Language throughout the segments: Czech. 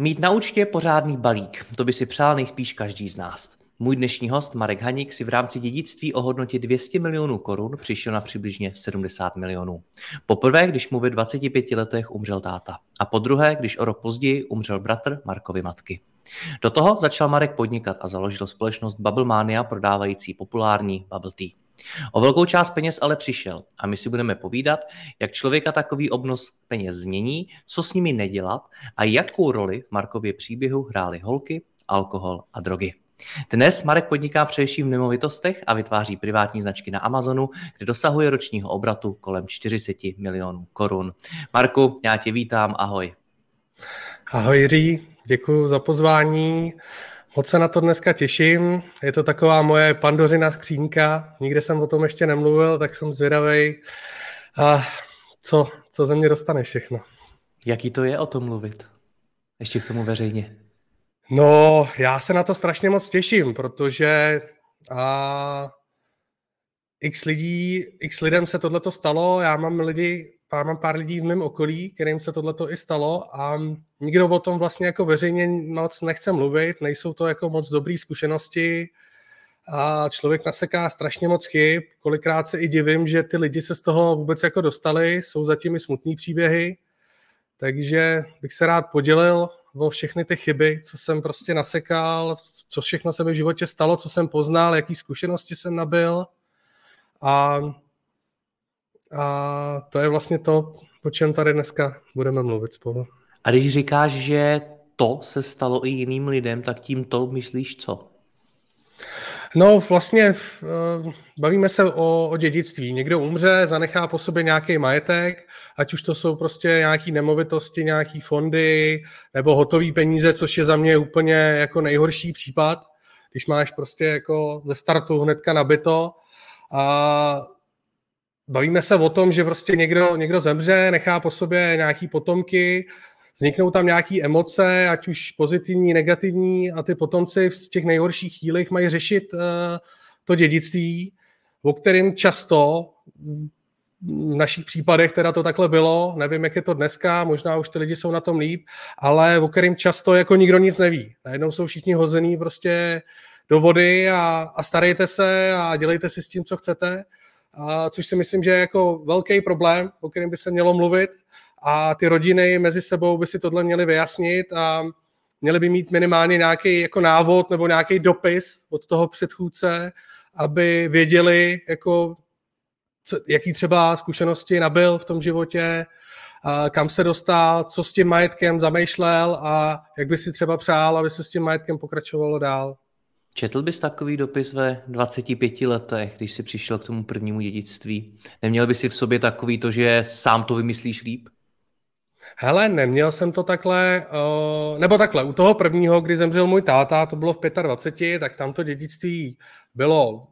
Mít na účtě pořádný balík, to by si přál nejspíš každý z nás. Můj dnešní host Marek Haník si v rámci dědictví o hodnotě 200 milionů korun přišel na přibližně 70 milionů. Poprvé, když mu ve 25 letech umřel táta. A po druhé, když o rok později umřel bratr Markovi matky. Do toho začal Marek podnikat a založil společnost Bubble Mania prodávající populární bubble tea. O velkou část peněz ale přišel a my si budeme povídat, jak člověka takový obnos peněz změní, co s nimi nedělat a jakou roli v Markově příběhu hrály holky, alkohol a drogy. Dnes Marek podniká především v nemovitostech a vytváří privátní značky na Amazonu, kde dosahuje ročního obratu kolem 40 milionů korun. Marku, já tě vítám, ahoj. Ahoj Jiří, děkuji za pozvání. Moc se na to dneska těším. Je to taková moje pandořina skřínka. Nikde jsem o tom ještě nemluvil, tak jsem zvědavý. A co, co ze mě dostane všechno. Jaký to je o tom mluvit? Ještě k tomu veřejně. No, já se na to strašně moc těším, protože a, x lidí, x lidem se tohleto stalo, já mám lidi, já mám pár lidí v mém okolí, kterým se tohleto i stalo a nikdo o tom vlastně jako veřejně moc nechce mluvit, nejsou to jako moc dobré zkušenosti a člověk naseká strašně moc chyb, kolikrát se i divím, že ty lidi se z toho vůbec jako dostali, jsou zatím i smutný příběhy, takže bych se rád podělil o všechny ty chyby, co jsem prostě nasekal, co všechno se mi v životě stalo, co jsem poznal, jaký zkušenosti jsem nabil a, a to je vlastně to, o čem tady dneska budeme mluvit spolu. A když říkáš, že to se stalo i jiným lidem, tak tím to myslíš co? No vlastně eh, bavíme se o, o dědictví. Někdo umře, zanechá po sobě nějaký majetek, ať už to jsou prostě nějaké nemovitosti, nějaké fondy nebo hotové peníze, což je za mě úplně jako nejhorší případ, když máš prostě jako ze startu hnedka nabito a bavíme se o tom, že prostě někdo, někdo zemře, nechá po sobě nějaký potomky, vzniknou tam nějaké emoce, ať už pozitivní, negativní a ty potomci v těch nejhorších chvílích mají řešit uh, to dědictví, o kterým často v našich případech teda to takhle bylo, nevím, jak je to dneska, možná už ty lidi jsou na tom líp, ale o kterým často jako nikdo nic neví. Najednou jsou všichni hozený prostě do vody a, a starejte se a dělejte si s tím, co chcete, a což si myslím, že je jako velký problém, o kterém by se mělo mluvit a ty rodiny mezi sebou by si tohle měly vyjasnit a měly by mít minimálně nějaký jako návod nebo nějaký dopis od toho předchůdce, aby věděli, jako, jaký třeba zkušenosti nabil v tom životě, a kam se dostal, co s tím majetkem zamýšlel a jak by si třeba přál, aby se s tím majetkem pokračovalo dál. Četl bys takový dopis ve 25 letech, když jsi přišel k tomu prvnímu dědictví? Neměl by si v sobě takový to, že sám to vymyslíš líp? Hele, neměl jsem to takhle, uh, nebo takhle, u toho prvního, kdy zemřel můj táta, to bylo v 25, tak tam to dědictví bylo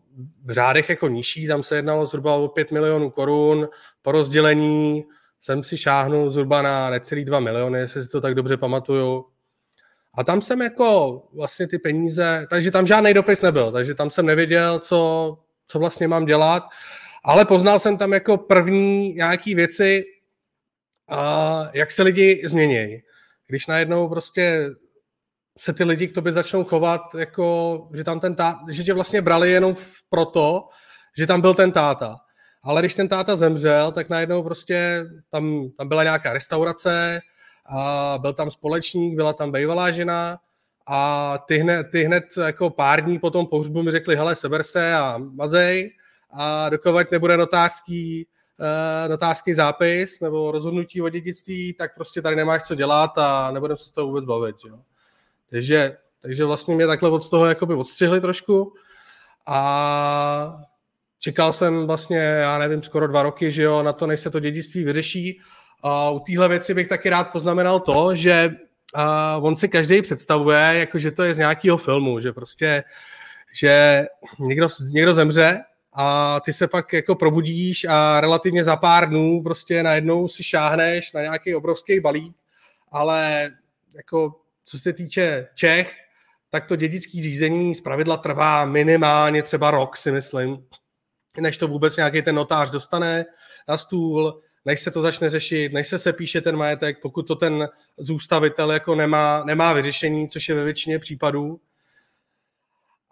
v řádech jako nižší, tam se jednalo zhruba o 5 milionů korun, po rozdělení jsem si šáhnul zhruba na necelý 2 miliony, jestli si to tak dobře pamatuju. A tam jsem jako vlastně ty peníze, takže tam žádný dopis nebyl, takže tam jsem nevěděl, co, co vlastně mám dělat, ale poznal jsem tam jako první nějaký věci, a jak se lidi změnějí. Když najednou prostě se ty lidi k tobě začnou chovat, jako, že tam ten táta, že tě vlastně brali jenom proto, že tam byl ten táta. Ale když ten táta zemřel, tak najednou prostě tam, tam byla nějaká restaurace, a byl tam společník, byla tam bývalá žena a ty hned, ty hned jako pár dní po tom pohřbu mi řekli, hele, seber se a mazej a dokovat nebude notářský notářský zápis nebo rozhodnutí o dědictví, tak prostě tady nemáš co dělat a nebudeme se s toho vůbec bavit. Jo. Takže, takže vlastně mě takhle od toho jakoby odstřihli trošku a čekal jsem vlastně, já nevím, skoro dva roky, že jo, na to, než se to dědictví vyřeší. A u téhle věci bych taky rád poznamenal to, že a on si každý představuje, jako že to je z nějakého filmu, že prostě, že někdo, někdo zemře a ty se pak jako probudíš a relativně za pár dnů prostě najednou si šáhneš na nějaký obrovský balík, ale jako co se týče Čech, tak to dědický řízení z pravidla trvá minimálně třeba rok, si myslím, než to vůbec nějaký ten notář dostane na stůl, než se to začne řešit, než se sepíše ten majetek, pokud to ten zůstavitel jako nemá, nemá vyřešení, což je ve většině případů.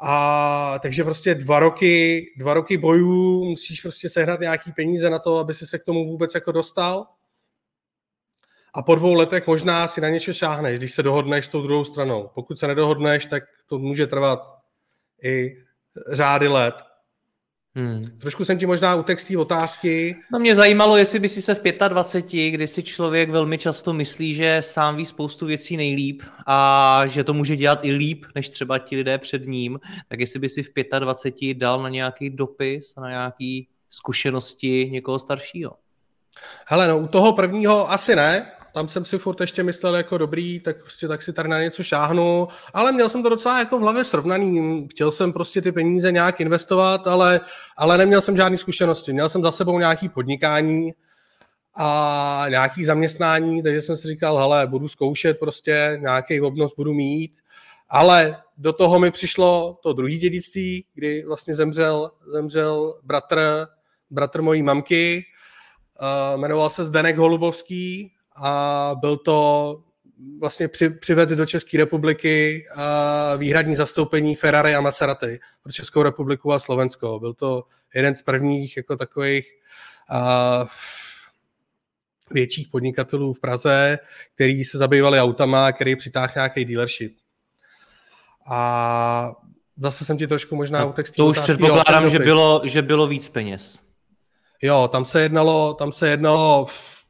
A takže prostě dva roky, dva roky bojů musíš prostě sehnat nějaký peníze na to, aby si se k tomu vůbec jako dostal. A po dvou letech možná si na něco šáhneš, když se dohodneš s tou druhou stranou. Pokud se nedohodneš, tak to může trvat i řády let. Hmm. Trošku jsem ti možná utek z té otázky. No mě zajímalo, jestli by si se v 25, kdy si člověk velmi často myslí, že sám ví spoustu věcí nejlíp a že to může dělat i líp, než třeba ti lidé před ním, tak jestli by si v 25 dal na nějaký dopis, na nějaký zkušenosti někoho staršího. Hele, no u toho prvního asi ne, tam jsem si furt ještě myslel jako dobrý, tak prostě tak si tady na něco šáhnu, ale měl jsem to docela jako v hlavě srovnaný, chtěl jsem prostě ty peníze nějak investovat, ale, ale neměl jsem žádné zkušenosti, měl jsem za sebou nějaký podnikání a nějaký zaměstnání, takže jsem si říkal, hele, budu zkoušet prostě, nějaký obnos budu mít, ale do toho mi přišlo to druhý dědictví, kdy vlastně zemřel, zemřel bratr, bratr mojí mamky, uh, jmenoval se Zdenek Holubovský, a byl to vlastně při, přived do České republiky a výhradní zastoupení Ferrari a Maserati pro Českou republiku a Slovensko. Byl to jeden z prvních jako takových a, větších podnikatelů v Praze, který se zabývali autama, který přitáhl nějaký dealership. A zase jsem ti trošku možná u textu. To už předpokládám, že bylo, že bylo víc peněz. Jo, tam se jednalo, tam se jednalo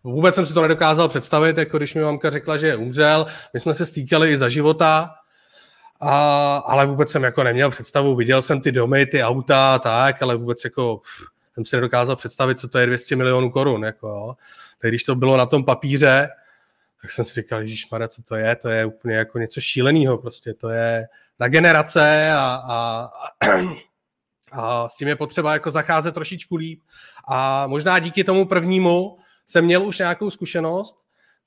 Vůbec jsem si to nedokázal představit, jako když mi mamka řekla, že umřel. My jsme se stýkali i za života, a, ale vůbec jsem jako neměl představu. Viděl jsem ty domy, ty auta tak, ale vůbec jako jsem si nedokázal představit, co to je 200 milionů korun. Jako. Tak když to bylo na tom papíře, tak jsem si říkal, Ježíš Mara, co to je? To je úplně jako něco šíleného. Prostě to je na generace a, a, a s tím je potřeba jako zacházet trošičku líp. A možná díky tomu prvnímu jsem měl už nějakou zkušenost,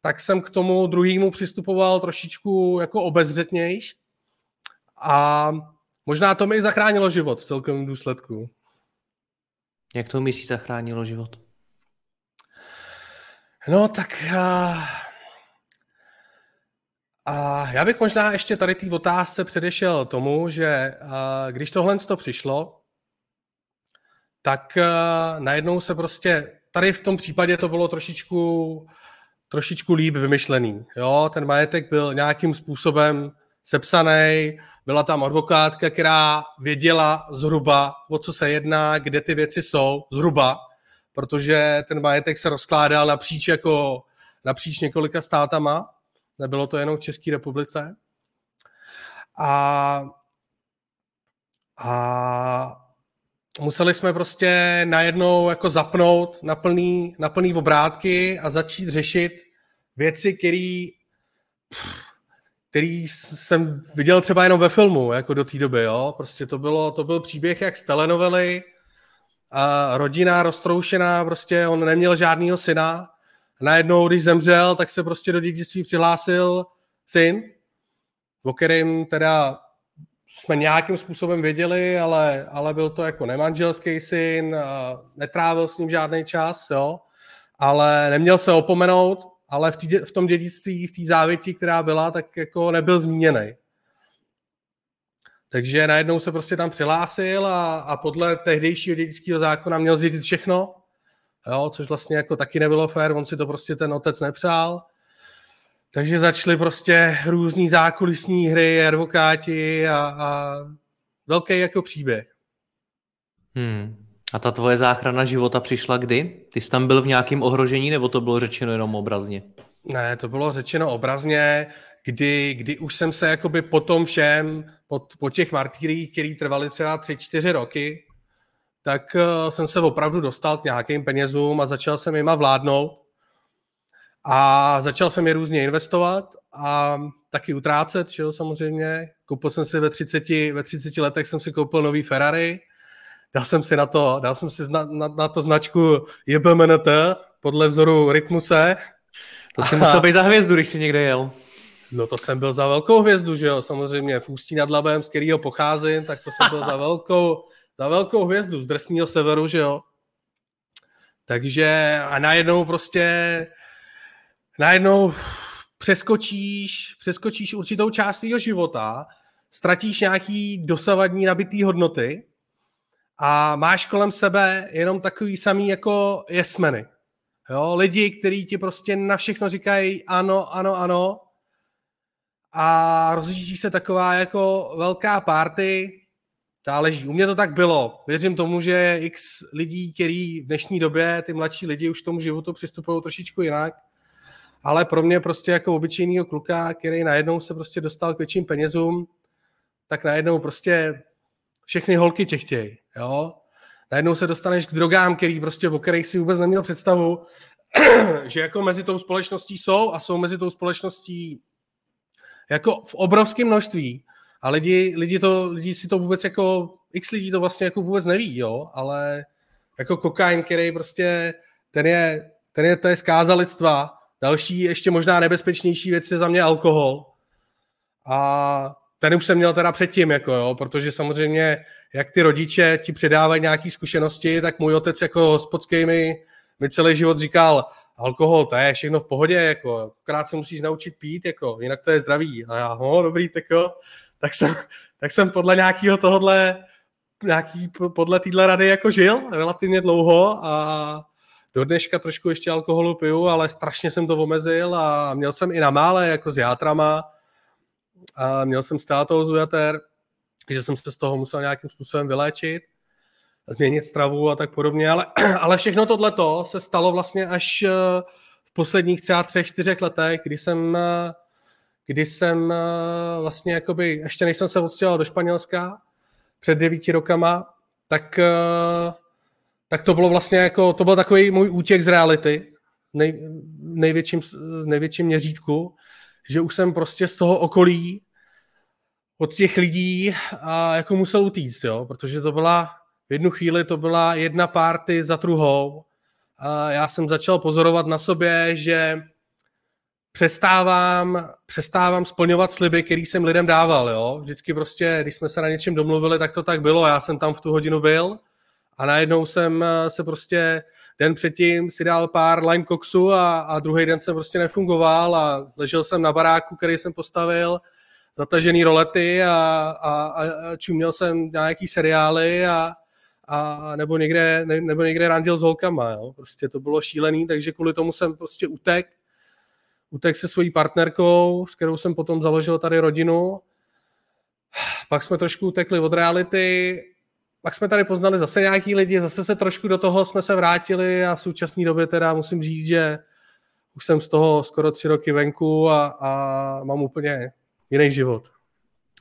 tak jsem k tomu druhému přistupoval trošičku jako obezřetnějš a možná to mi zachránilo život v celkovém důsledku. Jak to myslíš zachránilo život? No tak a, a já bych možná ještě tady té otázce předešel tomu, že a, když tohle to přišlo, tak a, najednou se prostě tady v tom případě to bylo trošičku, trošičku líp vymyšlený. Jo? Ten majetek byl nějakým způsobem sepsaný, byla tam advokátka, která věděla zhruba, o co se jedná, kde ty věci jsou, zhruba, protože ten majetek se rozkládal napříč, jako, napříč několika státama, nebylo to jenom v České republice. A, a museli jsme prostě najednou jako zapnout na plný, na plný obrátky a začít řešit věci, který, který jsem viděl třeba jenom ve filmu, jako do té doby, jo. Prostě to, bylo, to byl příběh jak z telenovely, a rodina roztroušená, prostě on neměl žádného syna. Najednou, když zemřel, tak se prostě do dědictví přihlásil syn, o kterým teda jsme nějakým způsobem věděli, ale, ale byl to jako nemanželský syn, netrávil s ním žádný čas, jo, ale neměl se opomenout, ale v, tý, v tom dědictví, v té závěti, která byla, tak jako nebyl zmíněný. Takže najednou se prostě tam přihlásil a, a podle tehdejšího dědického zákona měl zjistit všechno, jo, což vlastně jako taky nebylo fér, on si to prostě ten otec nepřál. Takže začaly prostě různý zákulisní hry, advokáti a, a velký jako příběh. Hmm. A ta tvoje záchrana života přišla kdy? Ty jsi tam byl v nějakém ohrožení, nebo to bylo řečeno jenom obrazně? Ne, to bylo řečeno obrazně, kdy, kdy už jsem se jakoby po tom všem, po, po těch martýrích, který trvaly třeba tři, čtyři roky, tak uh, jsem se opravdu dostal k nějakým penězům a začal jsem jima vládnout. A začal jsem je různě investovat a taky utrácet, že jo, samozřejmě. Koupil jsem si ve 30, ve 30 letech jsem si koupil nový Ferrari, dal jsem si na to, dal jsem si na, na, na to značku JBMNT podle vzoru Rytmuse. To si musel být za hvězdu, když jsi někde jel. No to jsem byl za velkou hvězdu, že jo, samozřejmě v Ústí nad Labem, z kterého pocházím, tak to jsem byl za velkou, za velkou hvězdu z drsného severu, že jo. Takže a najednou prostě, najednou přeskočíš, přeskočíš určitou část tvého života, ztratíš nějaký dosavadní nabitý hodnoty a máš kolem sebe jenom takový samý jako jesmeny. Jo? Lidi, kteří ti prostě na všechno říkají ano, ano, ano a rozjíždí se taková jako velká party, záleží. U mě to tak bylo. Věřím tomu, že x lidí, který v dnešní době, ty mladší lidi už k tomu životu přistupují trošičku jinak, ale pro mě prostě jako obyčejného kluka, který najednou se prostě dostal k větším penězům, tak najednou prostě všechny holky tě chtějí, jo. Najednou se dostaneš k drogám, který prostě, o kterých si vůbec neměl představu, že jako mezi tou společností jsou a jsou mezi tou společností jako v obrovském množství. A lidi, lidi, to, lidi si to vůbec jako, x lidí to vlastně jako vůbec neví, jo, ale jako kokain, který prostě, ten je, ten je, to je zkáza lidstva. Další, ještě možná nebezpečnější věc je za mě alkohol. A ten už jsem měl teda předtím, jako jo, protože samozřejmě, jak ty rodiče ti předávají nějaké zkušenosti, tak můj otec jako hospodský mi, mi celý život říkal, alkohol, to je všechno v pohodě, jako, akorát se musíš naučit pít, jako, jinak to je zdravý. A já, no, dobrý, tak jo. Tak jsem, tak jsem podle nějakého tohohle, nějaký, podle téhle rady jako žil relativně dlouho a do dneška trošku ještě alkoholu piju, ale strašně jsem to omezil a měl jsem i na mále, jako s játrama, a měl jsem státou zujater, takže jsem se z toho musel nějakým způsobem vyléčit, změnit stravu a tak podobně, ale, ale všechno tohleto se stalo vlastně až eh, v posledních třeba třech, čtyřech letech, kdy jsem, eh, kdy jsem eh, vlastně jakoby, ještě než jsem se odstěhoval do Španělska před devíti rokama, tak, tak to bylo vlastně jako, to byl takový můj útěk z reality, nej, největším, největším měřítku, že už jsem prostě z toho okolí od těch lidí a jako musel utíct, jo, protože to byla, v jednu chvíli to byla jedna party za druhou a já jsem začal pozorovat na sobě, že přestávám, přestávám splňovat sliby, který jsem lidem dával, jo. Vždycky prostě, když jsme se na něčem domluvili, tak to tak bylo, já jsem tam v tu hodinu byl a najednou jsem se prostě den předtím si dal pár lime koksu a, a druhý den jsem prostě nefungoval a ležel jsem na baráku, který jsem postavil, zatažený rolety a, a, a čuměl jsem nějaký seriály a, a nebo někde, ne, nebo někde randil s holkama, jo. Prostě to bylo šílený, takže kvůli tomu jsem prostě utek, utek se svojí partnerkou, s kterou jsem potom založil tady rodinu. Pak jsme trošku utekli od reality pak jsme tady poznali zase nějaký lidi, zase se trošku do toho jsme se vrátili a v současné době teda musím říct, že už jsem z toho skoro tři roky venku a, a mám úplně jiný život.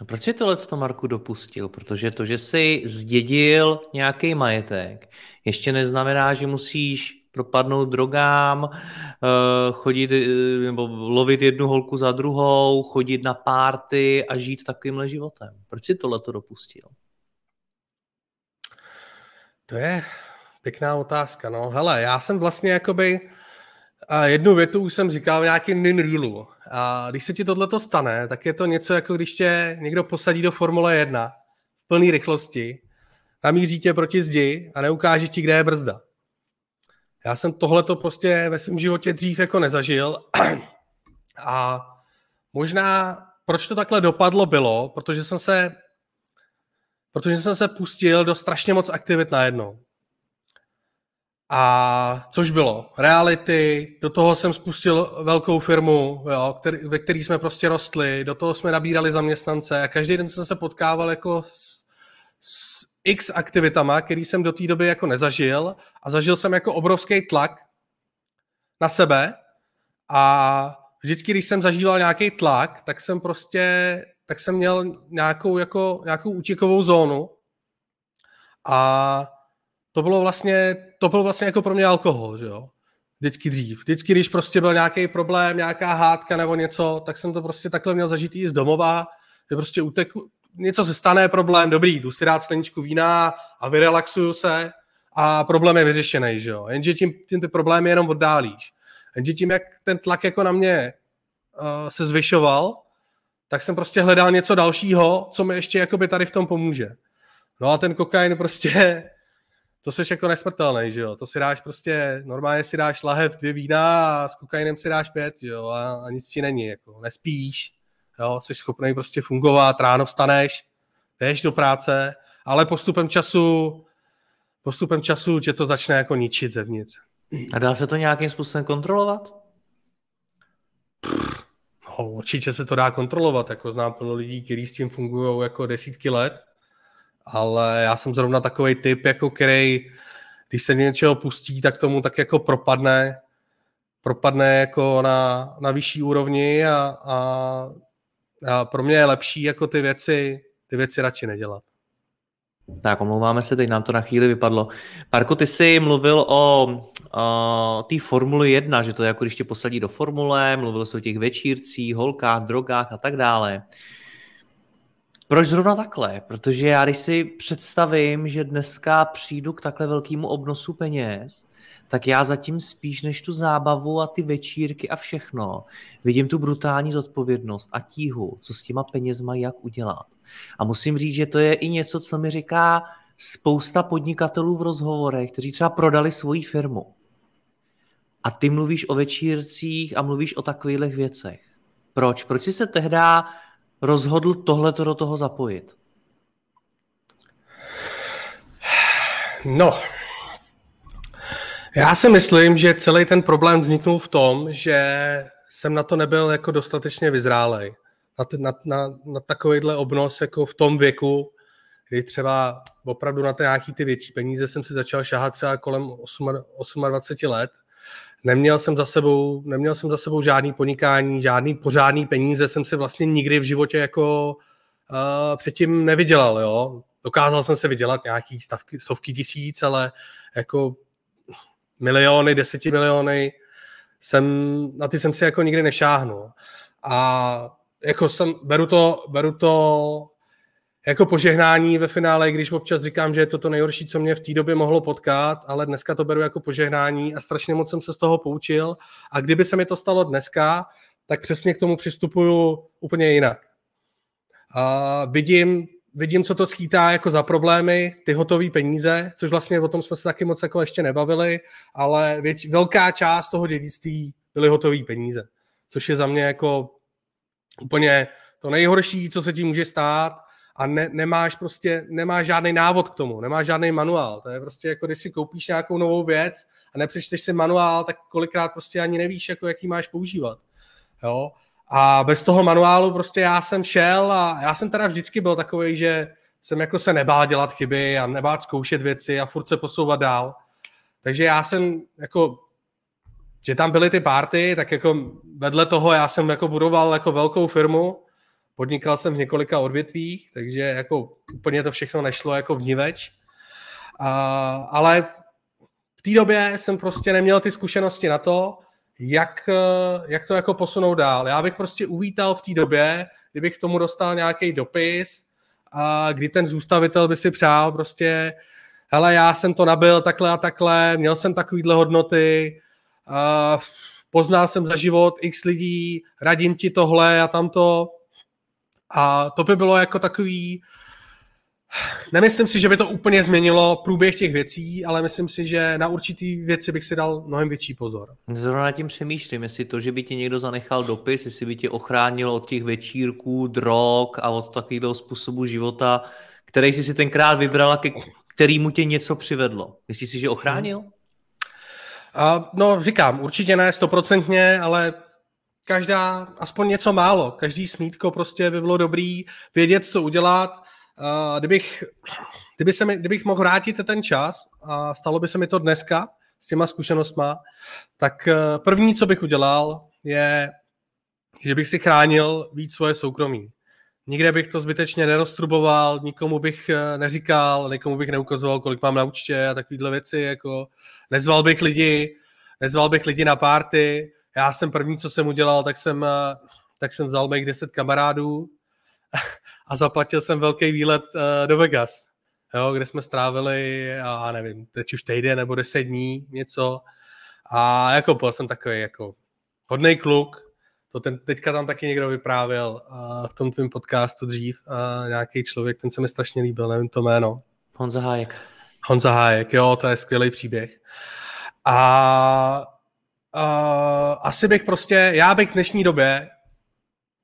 A proč jsi tohle to Marku dopustil? Protože to, že jsi zdědil nějaký majetek, ještě neznamená, že musíš propadnout drogám, eh, chodit eh, nebo lovit jednu holku za druhou, chodit na párty a žít takovýmhle životem. Proč jsi tohle to dopustil? To je pěkná otázka, no. Hele, já jsem vlastně jakoby a jednu větu už jsem říkal v nějakém Ninreelu. A když se ti tohle stane, tak je to něco jako když tě někdo posadí do Formule 1 v plné rychlosti, namíří tě proti zdi a neukáže ti, kde je brzda. Já jsem tohleto prostě ve svém životě dřív jako nezažil a možná proč to takhle dopadlo bylo, protože jsem se protože jsem se pustil do strašně moc aktivit najednou. A což bylo reality, do toho jsem spustil velkou firmu, jo, který, ve který jsme prostě rostli, do toho jsme nabírali zaměstnance a každý den jsem se potkával jako s, s x aktivitama, který jsem do té doby jako nezažil a zažil jsem jako obrovský tlak na sebe a vždycky, když jsem zažíval nějaký tlak, tak jsem prostě, tak jsem měl nějakou, jako, nějakou útěkovou zónu a to bylo vlastně, to bylo vlastně jako pro mě alkohol, že jo. Vždycky dřív. Vždycky, když prostě byl nějaký problém, nějaká hádka nebo něco, tak jsem to prostě takhle měl zažít i z domova, že prostě utek, něco se stane, problém, dobrý, jdu si dát skleničku vína a vyrelaxuju se a problém je vyřešený, že jo. Jenže tím, tím ty problémy jenom oddálíš. Jenže tím, jak ten tlak jako na mě uh, se zvyšoval, tak jsem prostě hledal něco dalšího, co mi ještě jakoby tady v tom pomůže. No a ten kokain prostě, to jsi jako nesmrtelný, že jo. To si dáš prostě, normálně si dáš lahev dvě vína a s kokainem si dáš pět, jo, a, a nic ti není, jako nespíš, jo, jsi schopný prostě fungovat, ráno vstaneš, jdeš do práce, ale postupem času, postupem času tě to začne jako ničit zevnitř. A dá se to nějakým způsobem kontrolovat? Určitě se to dá kontrolovat, jako znám plno lidí, kteří s tím fungují jako desítky let, ale já jsem zrovna takový typ, jako který, když se něčeho pustí, tak tomu tak jako propadne, propadne jako na, na vyšší úrovni a, a, a pro mě je lepší jako ty věci, ty věci radši nedělat. Tak, omlouváme se, teď nám to na chvíli vypadlo. Parko, ty jsi mluvil o, o té Formuli 1, že to je jako když tě posadí do formule, mluvil jsi o těch večírcích, holkách, drogách a tak dále. Proč zrovna takhle? Protože já když si představím, že dneska přijdu k takhle velkému obnosu peněz, tak já zatím spíš než tu zábavu a ty večírky a všechno, vidím tu brutální zodpovědnost a tíhu, co s těma penězma jak udělat. A musím říct, že to je i něco, co mi říká spousta podnikatelů v rozhovorech, kteří třeba prodali svoji firmu. A ty mluvíš o večírcích a mluvíš o takových věcech. Proč? Proč jsi se tehdy rozhodl tohleto do toho zapojit? No, já si myslím, že celý ten problém vzniknul v tom, že jsem na to nebyl jako dostatečně vyzrálej. Na, na, na, na takovýhle obnos jako v tom věku, kdy třeba opravdu na ty nějaký ty větší peníze jsem si začal šahat třeba kolem 8, 28 let. Neměl jsem za sebou, neměl jsem za sebou žádný podnikání, žádný pořádný peníze jsem si vlastně nikdy v životě jako uh, předtím nevydělal, jo. Dokázal jsem se vydělat nějaký stavky, stovky tisíc, ale jako miliony, deseti miliony, jsem, na ty jsem si jako nikdy nešáhnul. A jako jsem, beru to, beru to jako požehnání ve finále, když občas říkám, že je to to nejhorší, co mě v té době mohlo potkat, ale dneska to beru jako požehnání a strašně moc jsem se z toho poučil a kdyby se mi to stalo dneska, tak přesně k tomu přistupuju úplně jinak. A vidím vidím, co to skýtá jako za problémy, ty hotové peníze, což vlastně o tom jsme se taky moc jako ještě nebavili, ale věč, velká část toho dědictví byly hotové peníze, což je za mě jako úplně to nejhorší, co se ti může stát a ne, nemáš prostě, nemáš žádný návod k tomu, nemáš žádný manuál. To je prostě jako, když si koupíš nějakou novou věc a nepřečteš si manuál, tak kolikrát prostě ani nevíš, jako jaký máš používat. Jo? A bez toho manuálu prostě já jsem šel a já jsem teda vždycky byl takový, že jsem jako se nebál dělat chyby a nebát zkoušet věci a furt se posouvat dál. Takže já jsem jako, že tam byly ty párty, tak jako vedle toho já jsem jako budoval jako velkou firmu, podnikal jsem v několika odvětvích, takže jako úplně to všechno nešlo jako vniveč. A, ale v té době jsem prostě neměl ty zkušenosti na to, jak, eh, jak to jako posunout dál. Já bych prostě uvítal v té době, kdybych k tomu dostal nějaký dopis, a kdy ten zůstavitel by si přál prostě, hele, já jsem to nabil takhle a takhle, měl jsem takovýhle hodnoty, a poznal jsem za život x lidí, radím ti tohle a tamto. A to by bylo jako takový, Nemyslím si, že by to úplně změnilo průběh těch věcí, ale myslím si, že na určitý věci bych si dal mnohem větší pozor. Zrovna tím přemýšlím, jestli to, že by ti někdo zanechal dopis, jestli by tě ochránil od těch večírků, drog a od takového způsobu života, který jsi si tenkrát vybral a ke kterýmu tě něco přivedlo. Myslíš si, že ochránil? Uh, no, říkám, určitě ne stoprocentně, ale každá, aspoň něco málo, každý smítko prostě by bylo dobrý vědět, co udělat, kdybych, kdyby se mi, kdybych mohl vrátit ten čas a stalo by se mi to dneska s těma zkušenostma, tak uh, první, co bych udělal, je, že bych si chránil víc svoje soukromí. Nikde bych to zbytečně neroztruboval, nikomu bych neříkal, nikomu bych neukazoval, kolik mám na účtě a takovéhle věci, jako nezval bych lidi, nezval bych lidi na párty. Já jsem první, co jsem udělal, tak jsem, tak jsem vzal mých 10 kamarádů a zaplatil jsem velký výlet uh, do Vegas, jo, kde jsme strávili, já nevím, teď už týden nebo deset dní, něco. A jako byl jsem takový jako hodný kluk, to ten, teďka tam taky někdo vyprávěl uh, v tom tvém podcastu dřív, uh, nějaký člověk, ten se mi strašně líbil, nevím to jméno. Honza Hájek. Honza Hájek, jo, to je skvělý příběh. A uh, asi bych prostě, já bych v dnešní době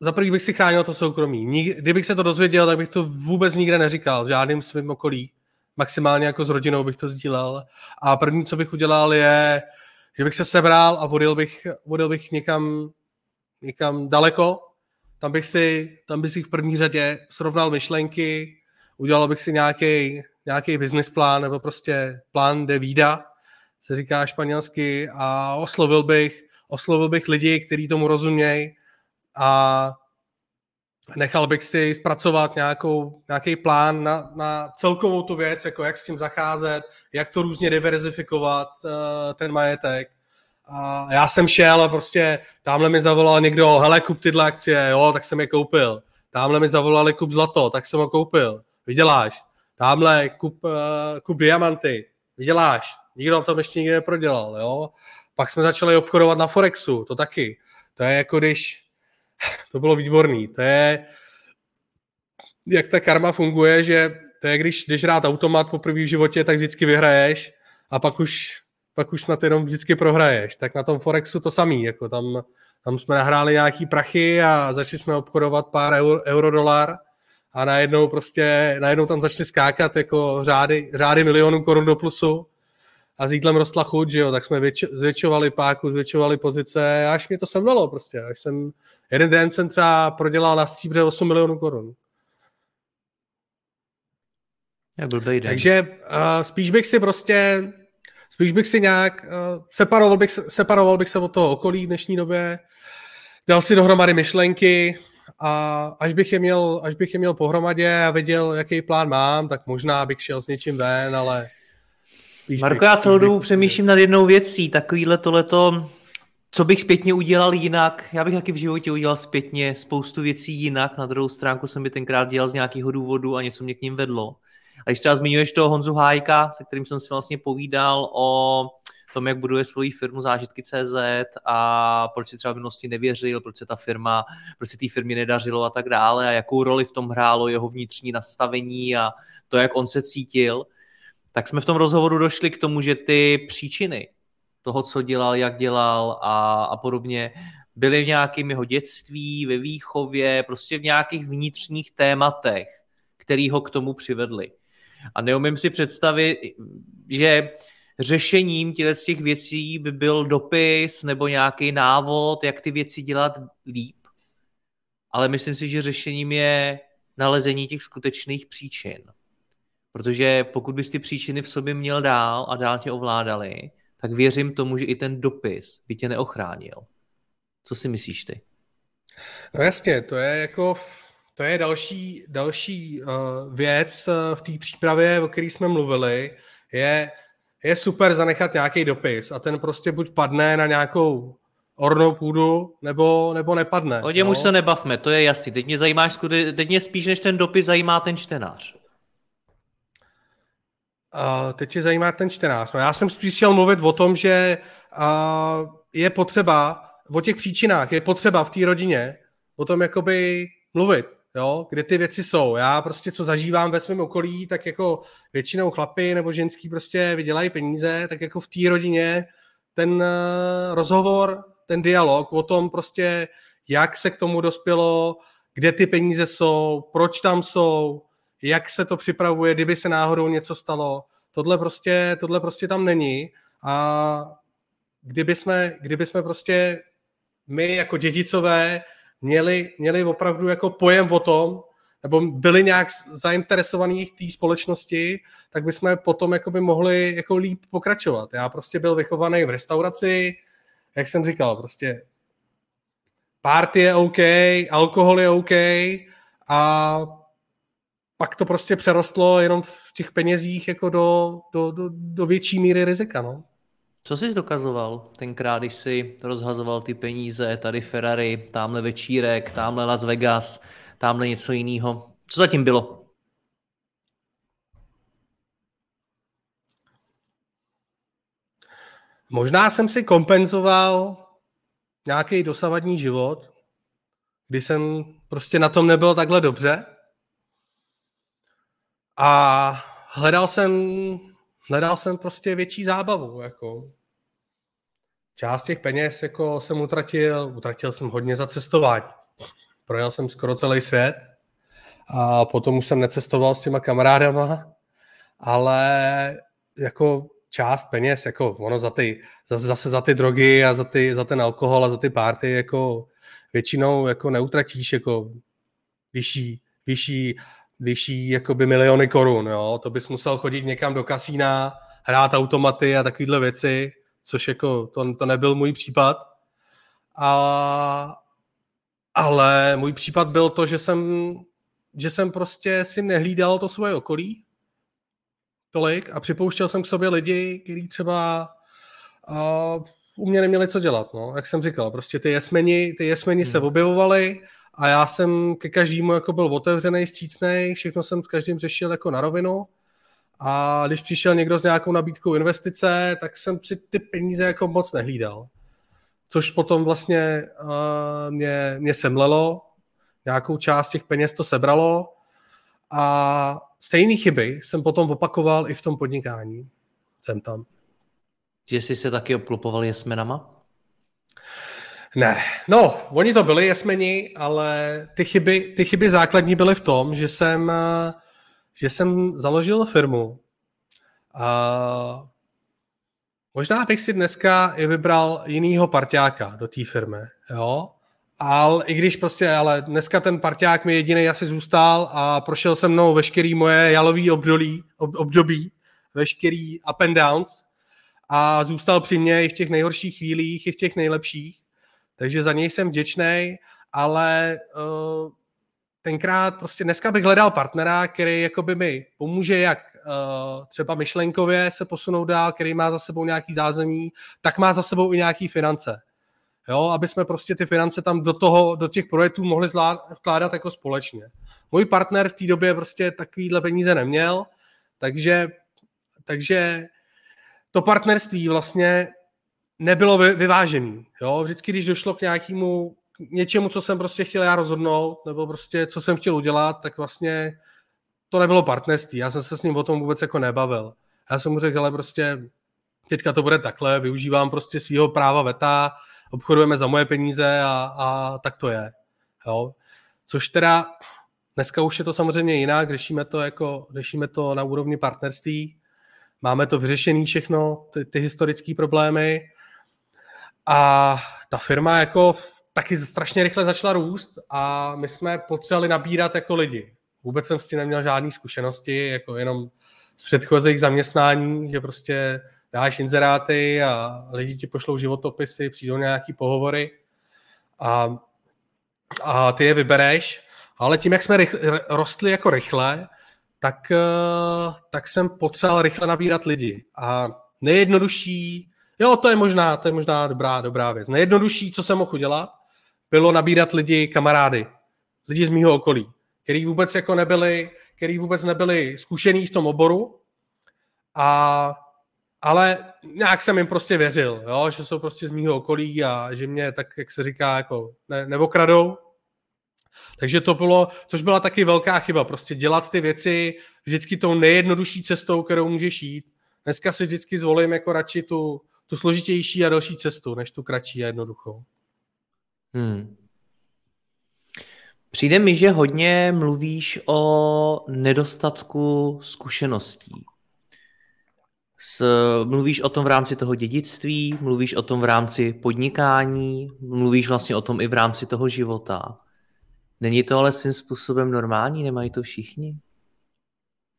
za prvý bych si chránil to soukromí. Nik, kdybych se to dozvěděl, tak bych to vůbec nikde neříkal, v žádným svým okolí. Maximálně jako s rodinou bych to sdílel. A první, co bych udělal, je, že bych se sebral a vodil bych, vodil bych někam, někam daleko. Tam bych, si, tam bych si v první řadě srovnal myšlenky, udělal bych si nějaký, nějaký business plán nebo prostě plán de vida, se říká španělsky, a oslovil bych, oslovil bych lidi, kteří tomu rozumějí, a nechal bych si zpracovat nějakou, nějaký plán na, na celkovou tu věc, jako jak s tím zacházet, jak to různě diverzifikovat, uh, ten majetek. A já jsem šel a prostě tamhle mi zavolal někdo, hele, kup tyhle akcie, jo, tak jsem je koupil. Tamhle mi zavolali, kup zlato, tak jsem ho koupil. Vyděláš. Tamhle kup, uh, kup diamanty. Vyděláš. Nikdo tom ještě nikdy neprodělal, jo. Pak jsme začali obchodovat na Forexu, to taky. To je jako když to bylo výborný. To je, jak ta karma funguje, že to je, když jdeš rád automat poprvé v životě, tak vždycky vyhraješ a pak už, pak už snad jenom vždycky prohraješ. Tak na tom Forexu to samý, jako tam, tam jsme nahráli nějaký prachy a začali jsme obchodovat pár euro, euro dolar a najednou prostě, najednou tam začali skákat jako řády, řády milionů korun do plusu a s jídlem rostla chuť, že jo, tak jsme větš, zvětšovali páku, zvětšovali pozice, až mě to semlelo prostě, až jsem, jeden den jsem třeba prodělal na stříbře 8 milionů korun. Blbej den. Takže uh, spíš bych si prostě, spíš bych si nějak, uh, separoval, bych, separoval bych se od toho okolí v dnešní době, dal si dohromady myšlenky a až bych je měl, až bych je měl pohromadě a věděl, jaký plán mám, tak možná bych šel s něčím ven, ale Spíš Marko, já celou dobu přemýšlím nad jednou věcí, takovýhle tohleto, co bych zpětně udělal jinak. Já bych taky v životě udělal zpětně spoustu věcí jinak, na druhou stránku jsem by tenkrát dělal z nějakého důvodu a něco mě k ním vedlo. A když třeba zmiňuješ toho Honzu Hájka, se kterým jsem si vlastně povídal o tom, jak buduje svoji firmu zážitky CZ a proč si třeba v minulosti nevěřil, proč se ta firma, proč se té firmě nedařilo a tak dále a jakou roli v tom hrálo jeho vnitřní nastavení a to, jak on se cítil, tak jsme v tom rozhovoru došli k tomu, že ty příčiny toho, co dělal, jak dělal a, a podobně, byly v nějakém jeho dětství, ve výchově, prostě v nějakých vnitřních tématech, který ho k tomu přivedli. A neumím si představit, že řešením těchto těch věcí by byl dopis nebo nějaký návod, jak ty věci dělat líp. Ale myslím si, že řešením je nalezení těch skutečných příčin. Protože pokud bys ty příčiny v sobě měl dál a dál tě ovládali, tak věřím tomu, že i ten dopis by tě neochránil. Co si myslíš ty? No jasně, to je jako, to je další, další uh, věc uh, v té přípravě, o které jsme mluvili, je, je super zanechat nějaký dopis a ten prostě buď padne na nějakou ornou půdu, nebo, nebo nepadne. O něm už se nebavme, to je jasný. Teď mě zajímáš, teď mě spíš než ten dopis zajímá ten čtenář. Uh, teď tě zajímá ten čtenář. No, já jsem spíš chtěl mluvit o tom, že uh, je potřeba, o těch příčinách, je potřeba v té rodině o tom jakoby mluvit, jo, kde ty věci jsou. Já prostě, co zažívám ve svém okolí, tak jako většinou chlapy nebo ženský prostě vydělají peníze, tak jako v té rodině ten uh, rozhovor, ten dialog o tom prostě, jak se k tomu dospělo, kde ty peníze jsou, proč tam jsou, jak se to připravuje, kdyby se náhodou něco stalo. Tohle prostě, tohle prostě tam není a kdyby jsme, kdyby jsme prostě my jako dědicové měli, měli opravdu jako pojem o tom, nebo byli nějak zainteresovaní v té společnosti, tak bychom potom jakoby mohli jako líp pokračovat. Já prostě byl vychovaný v restauraci, jak jsem říkal, prostě party je OK, alkohol je OK a pak to prostě přerostlo jenom v těch penězích jako do, do, do, do větší míry rizika. No. Co jsi dokazoval tenkrát, když jsi rozhazoval ty peníze, tady Ferrari, tamhle večírek, tamhle Las Vegas, tamhle něco jiného? Co zatím bylo? Možná jsem si kompenzoval nějaký dosavadní život, kdy jsem prostě na tom nebyl takhle dobře. A hledal jsem, hledal jsem prostě větší zábavu. Jako. Část těch peněz jako jsem utratil, utratil jsem hodně za cestování. Projel jsem skoro celý svět a potom už jsem necestoval s těma kamarádama, ale jako část peněz, jako ono za ty, zase, za ty drogy a za, ty, za ten alkohol a za ty párty, jako většinou jako neutratíš jako vyšší, vyšší, vyšší jakoby miliony korun, jo? to bys musel chodit někam do kasína, hrát automaty a takovéhle věci, což jako to, to nebyl můj případ. A, ale můj případ byl to, že jsem, že jsem prostě si nehlídal to svoje okolí, tolik a připouštěl jsem k sobě lidi, kteří třeba uh, u mě neměli co dělat, no, jak jsem říkal, prostě ty jesmeni, ty jesmeni hmm. se objevovaly a já jsem ke každému jako byl otevřený, střícný, všechno jsem s každým řešil jako na rovinu a když přišel někdo s nějakou nabídkou investice, tak jsem si ty peníze jako moc nehlídal. Což potom vlastně uh, mě, mě semlelo, nějakou část těch peněz to sebralo a stejné chyby jsem potom opakoval i v tom podnikání. Jsem tam. Že jsi se taky obklopoval jesmenama? Ne, no, oni to byli jesmeni, ale ty chyby, ty chyby základní byly v tom, že jsem, že jsem založil firmu. A možná bych si dneska i vybral jinýho parťáka do té firmy, jo, ale i když prostě, ale dneska ten parťák mi jediný asi zůstal a prošel se mnou veškerý moje jalový období, ob, období, veškerý up and downs a zůstal při mě i v těch nejhorších chvílích, i v těch nejlepších. Takže za něj jsem vděčný, ale uh, tenkrát prostě dneska bych hledal partnera, který jakoby mi pomůže jak uh, třeba myšlenkově se posunout dál, který má za sebou nějaký zázemí, tak má za sebou i nějaký finance jo, aby jsme prostě ty finance tam do toho, do těch projektů mohli vkládat jako společně. Můj partner v té době prostě takovýhle peníze neměl, takže, takže to partnerství vlastně nebylo vyvážený. Jo? Vždycky, když došlo k nějakému něčemu, co jsem prostě chtěl já rozhodnout, nebo prostě co jsem chtěl udělat, tak vlastně to nebylo partnerství. Já jsem se s ním o tom vůbec jako nebavil. Já jsem mu řekl, ale prostě teďka to bude takhle, využívám prostě svého práva veta, obchodujeme za moje peníze a, a tak to je. Jo? Což teda dneska už je to samozřejmě jinak, řešíme to, jako, řešíme to na úrovni partnerství, máme to vyřešené všechno, ty, ty historické problémy a ta firma jako taky strašně rychle začala růst a my jsme potřebovali nabírat jako lidi. Vůbec jsem s tím neměl žádné zkušenosti, jako jenom z předchozích zaměstnání, že prostě dáš inzeráty a lidi ti pošlou životopisy, přijdou nějaký pohovory a, a ty je vybereš, ale tím, jak jsme rychle, rostli jako rychle, tak, eh, tak jsem potřeboval rychle nabírat lidi. A nejjednodušší, jo, to je možná, to je možná dobrá, dobrá věc. Nejjednodušší, co jsem mohl udělat, bylo nabírat lidi, kamarády, lidi z mýho okolí, který vůbec jako nebyli, který vůbec nebyli zkušený v tom oboru a ale nějak jsem jim prostě věřil, jo, že jsou prostě z mýho okolí a že mě tak, jak se říká, jako ne, nevokradou. Takže to bylo, což byla taky velká chyba, prostě dělat ty věci vždycky tou nejjednodušší cestou, kterou můžeš jít. Dneska si vždycky zvolím jako radši tu, tu složitější a další cestu, než tu kratší a jednoduchou. Hmm. Přijde mi, že hodně mluvíš o nedostatku zkušeností. S, mluvíš o tom v rámci toho dědictví, mluvíš o tom v rámci podnikání, mluvíš vlastně o tom i v rámci toho života. Není to ale svým způsobem normální, nemají to všichni?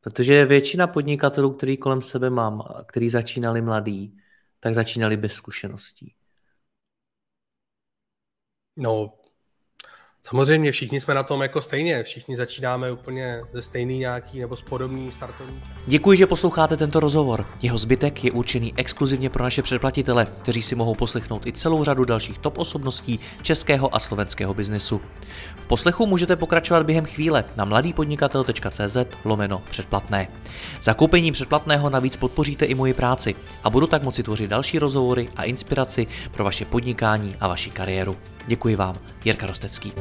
Protože většina podnikatelů, který kolem sebe mám, který začínali mladí, tak začínali bez zkušeností. No, Samozřejmě všichni jsme na tom jako stejně, všichni začínáme úplně ze stejný nějaký nebo z podobný startovní. Děkuji, že posloucháte tento rozhovor. Jeho zbytek je určený exkluzivně pro naše předplatitele, kteří si mohou poslechnout i celou řadu dalších top osobností českého a slovenského biznesu. V poslechu můžete pokračovat během chvíle na mladýpodnikatel.cz lomeno předplatné. Zakoupením předplatného navíc podpoříte i moji práci a budu tak moci tvořit další rozhovory a inspiraci pro vaše podnikání a vaši kariéru. Děkuji vám, Jirka Rostecký.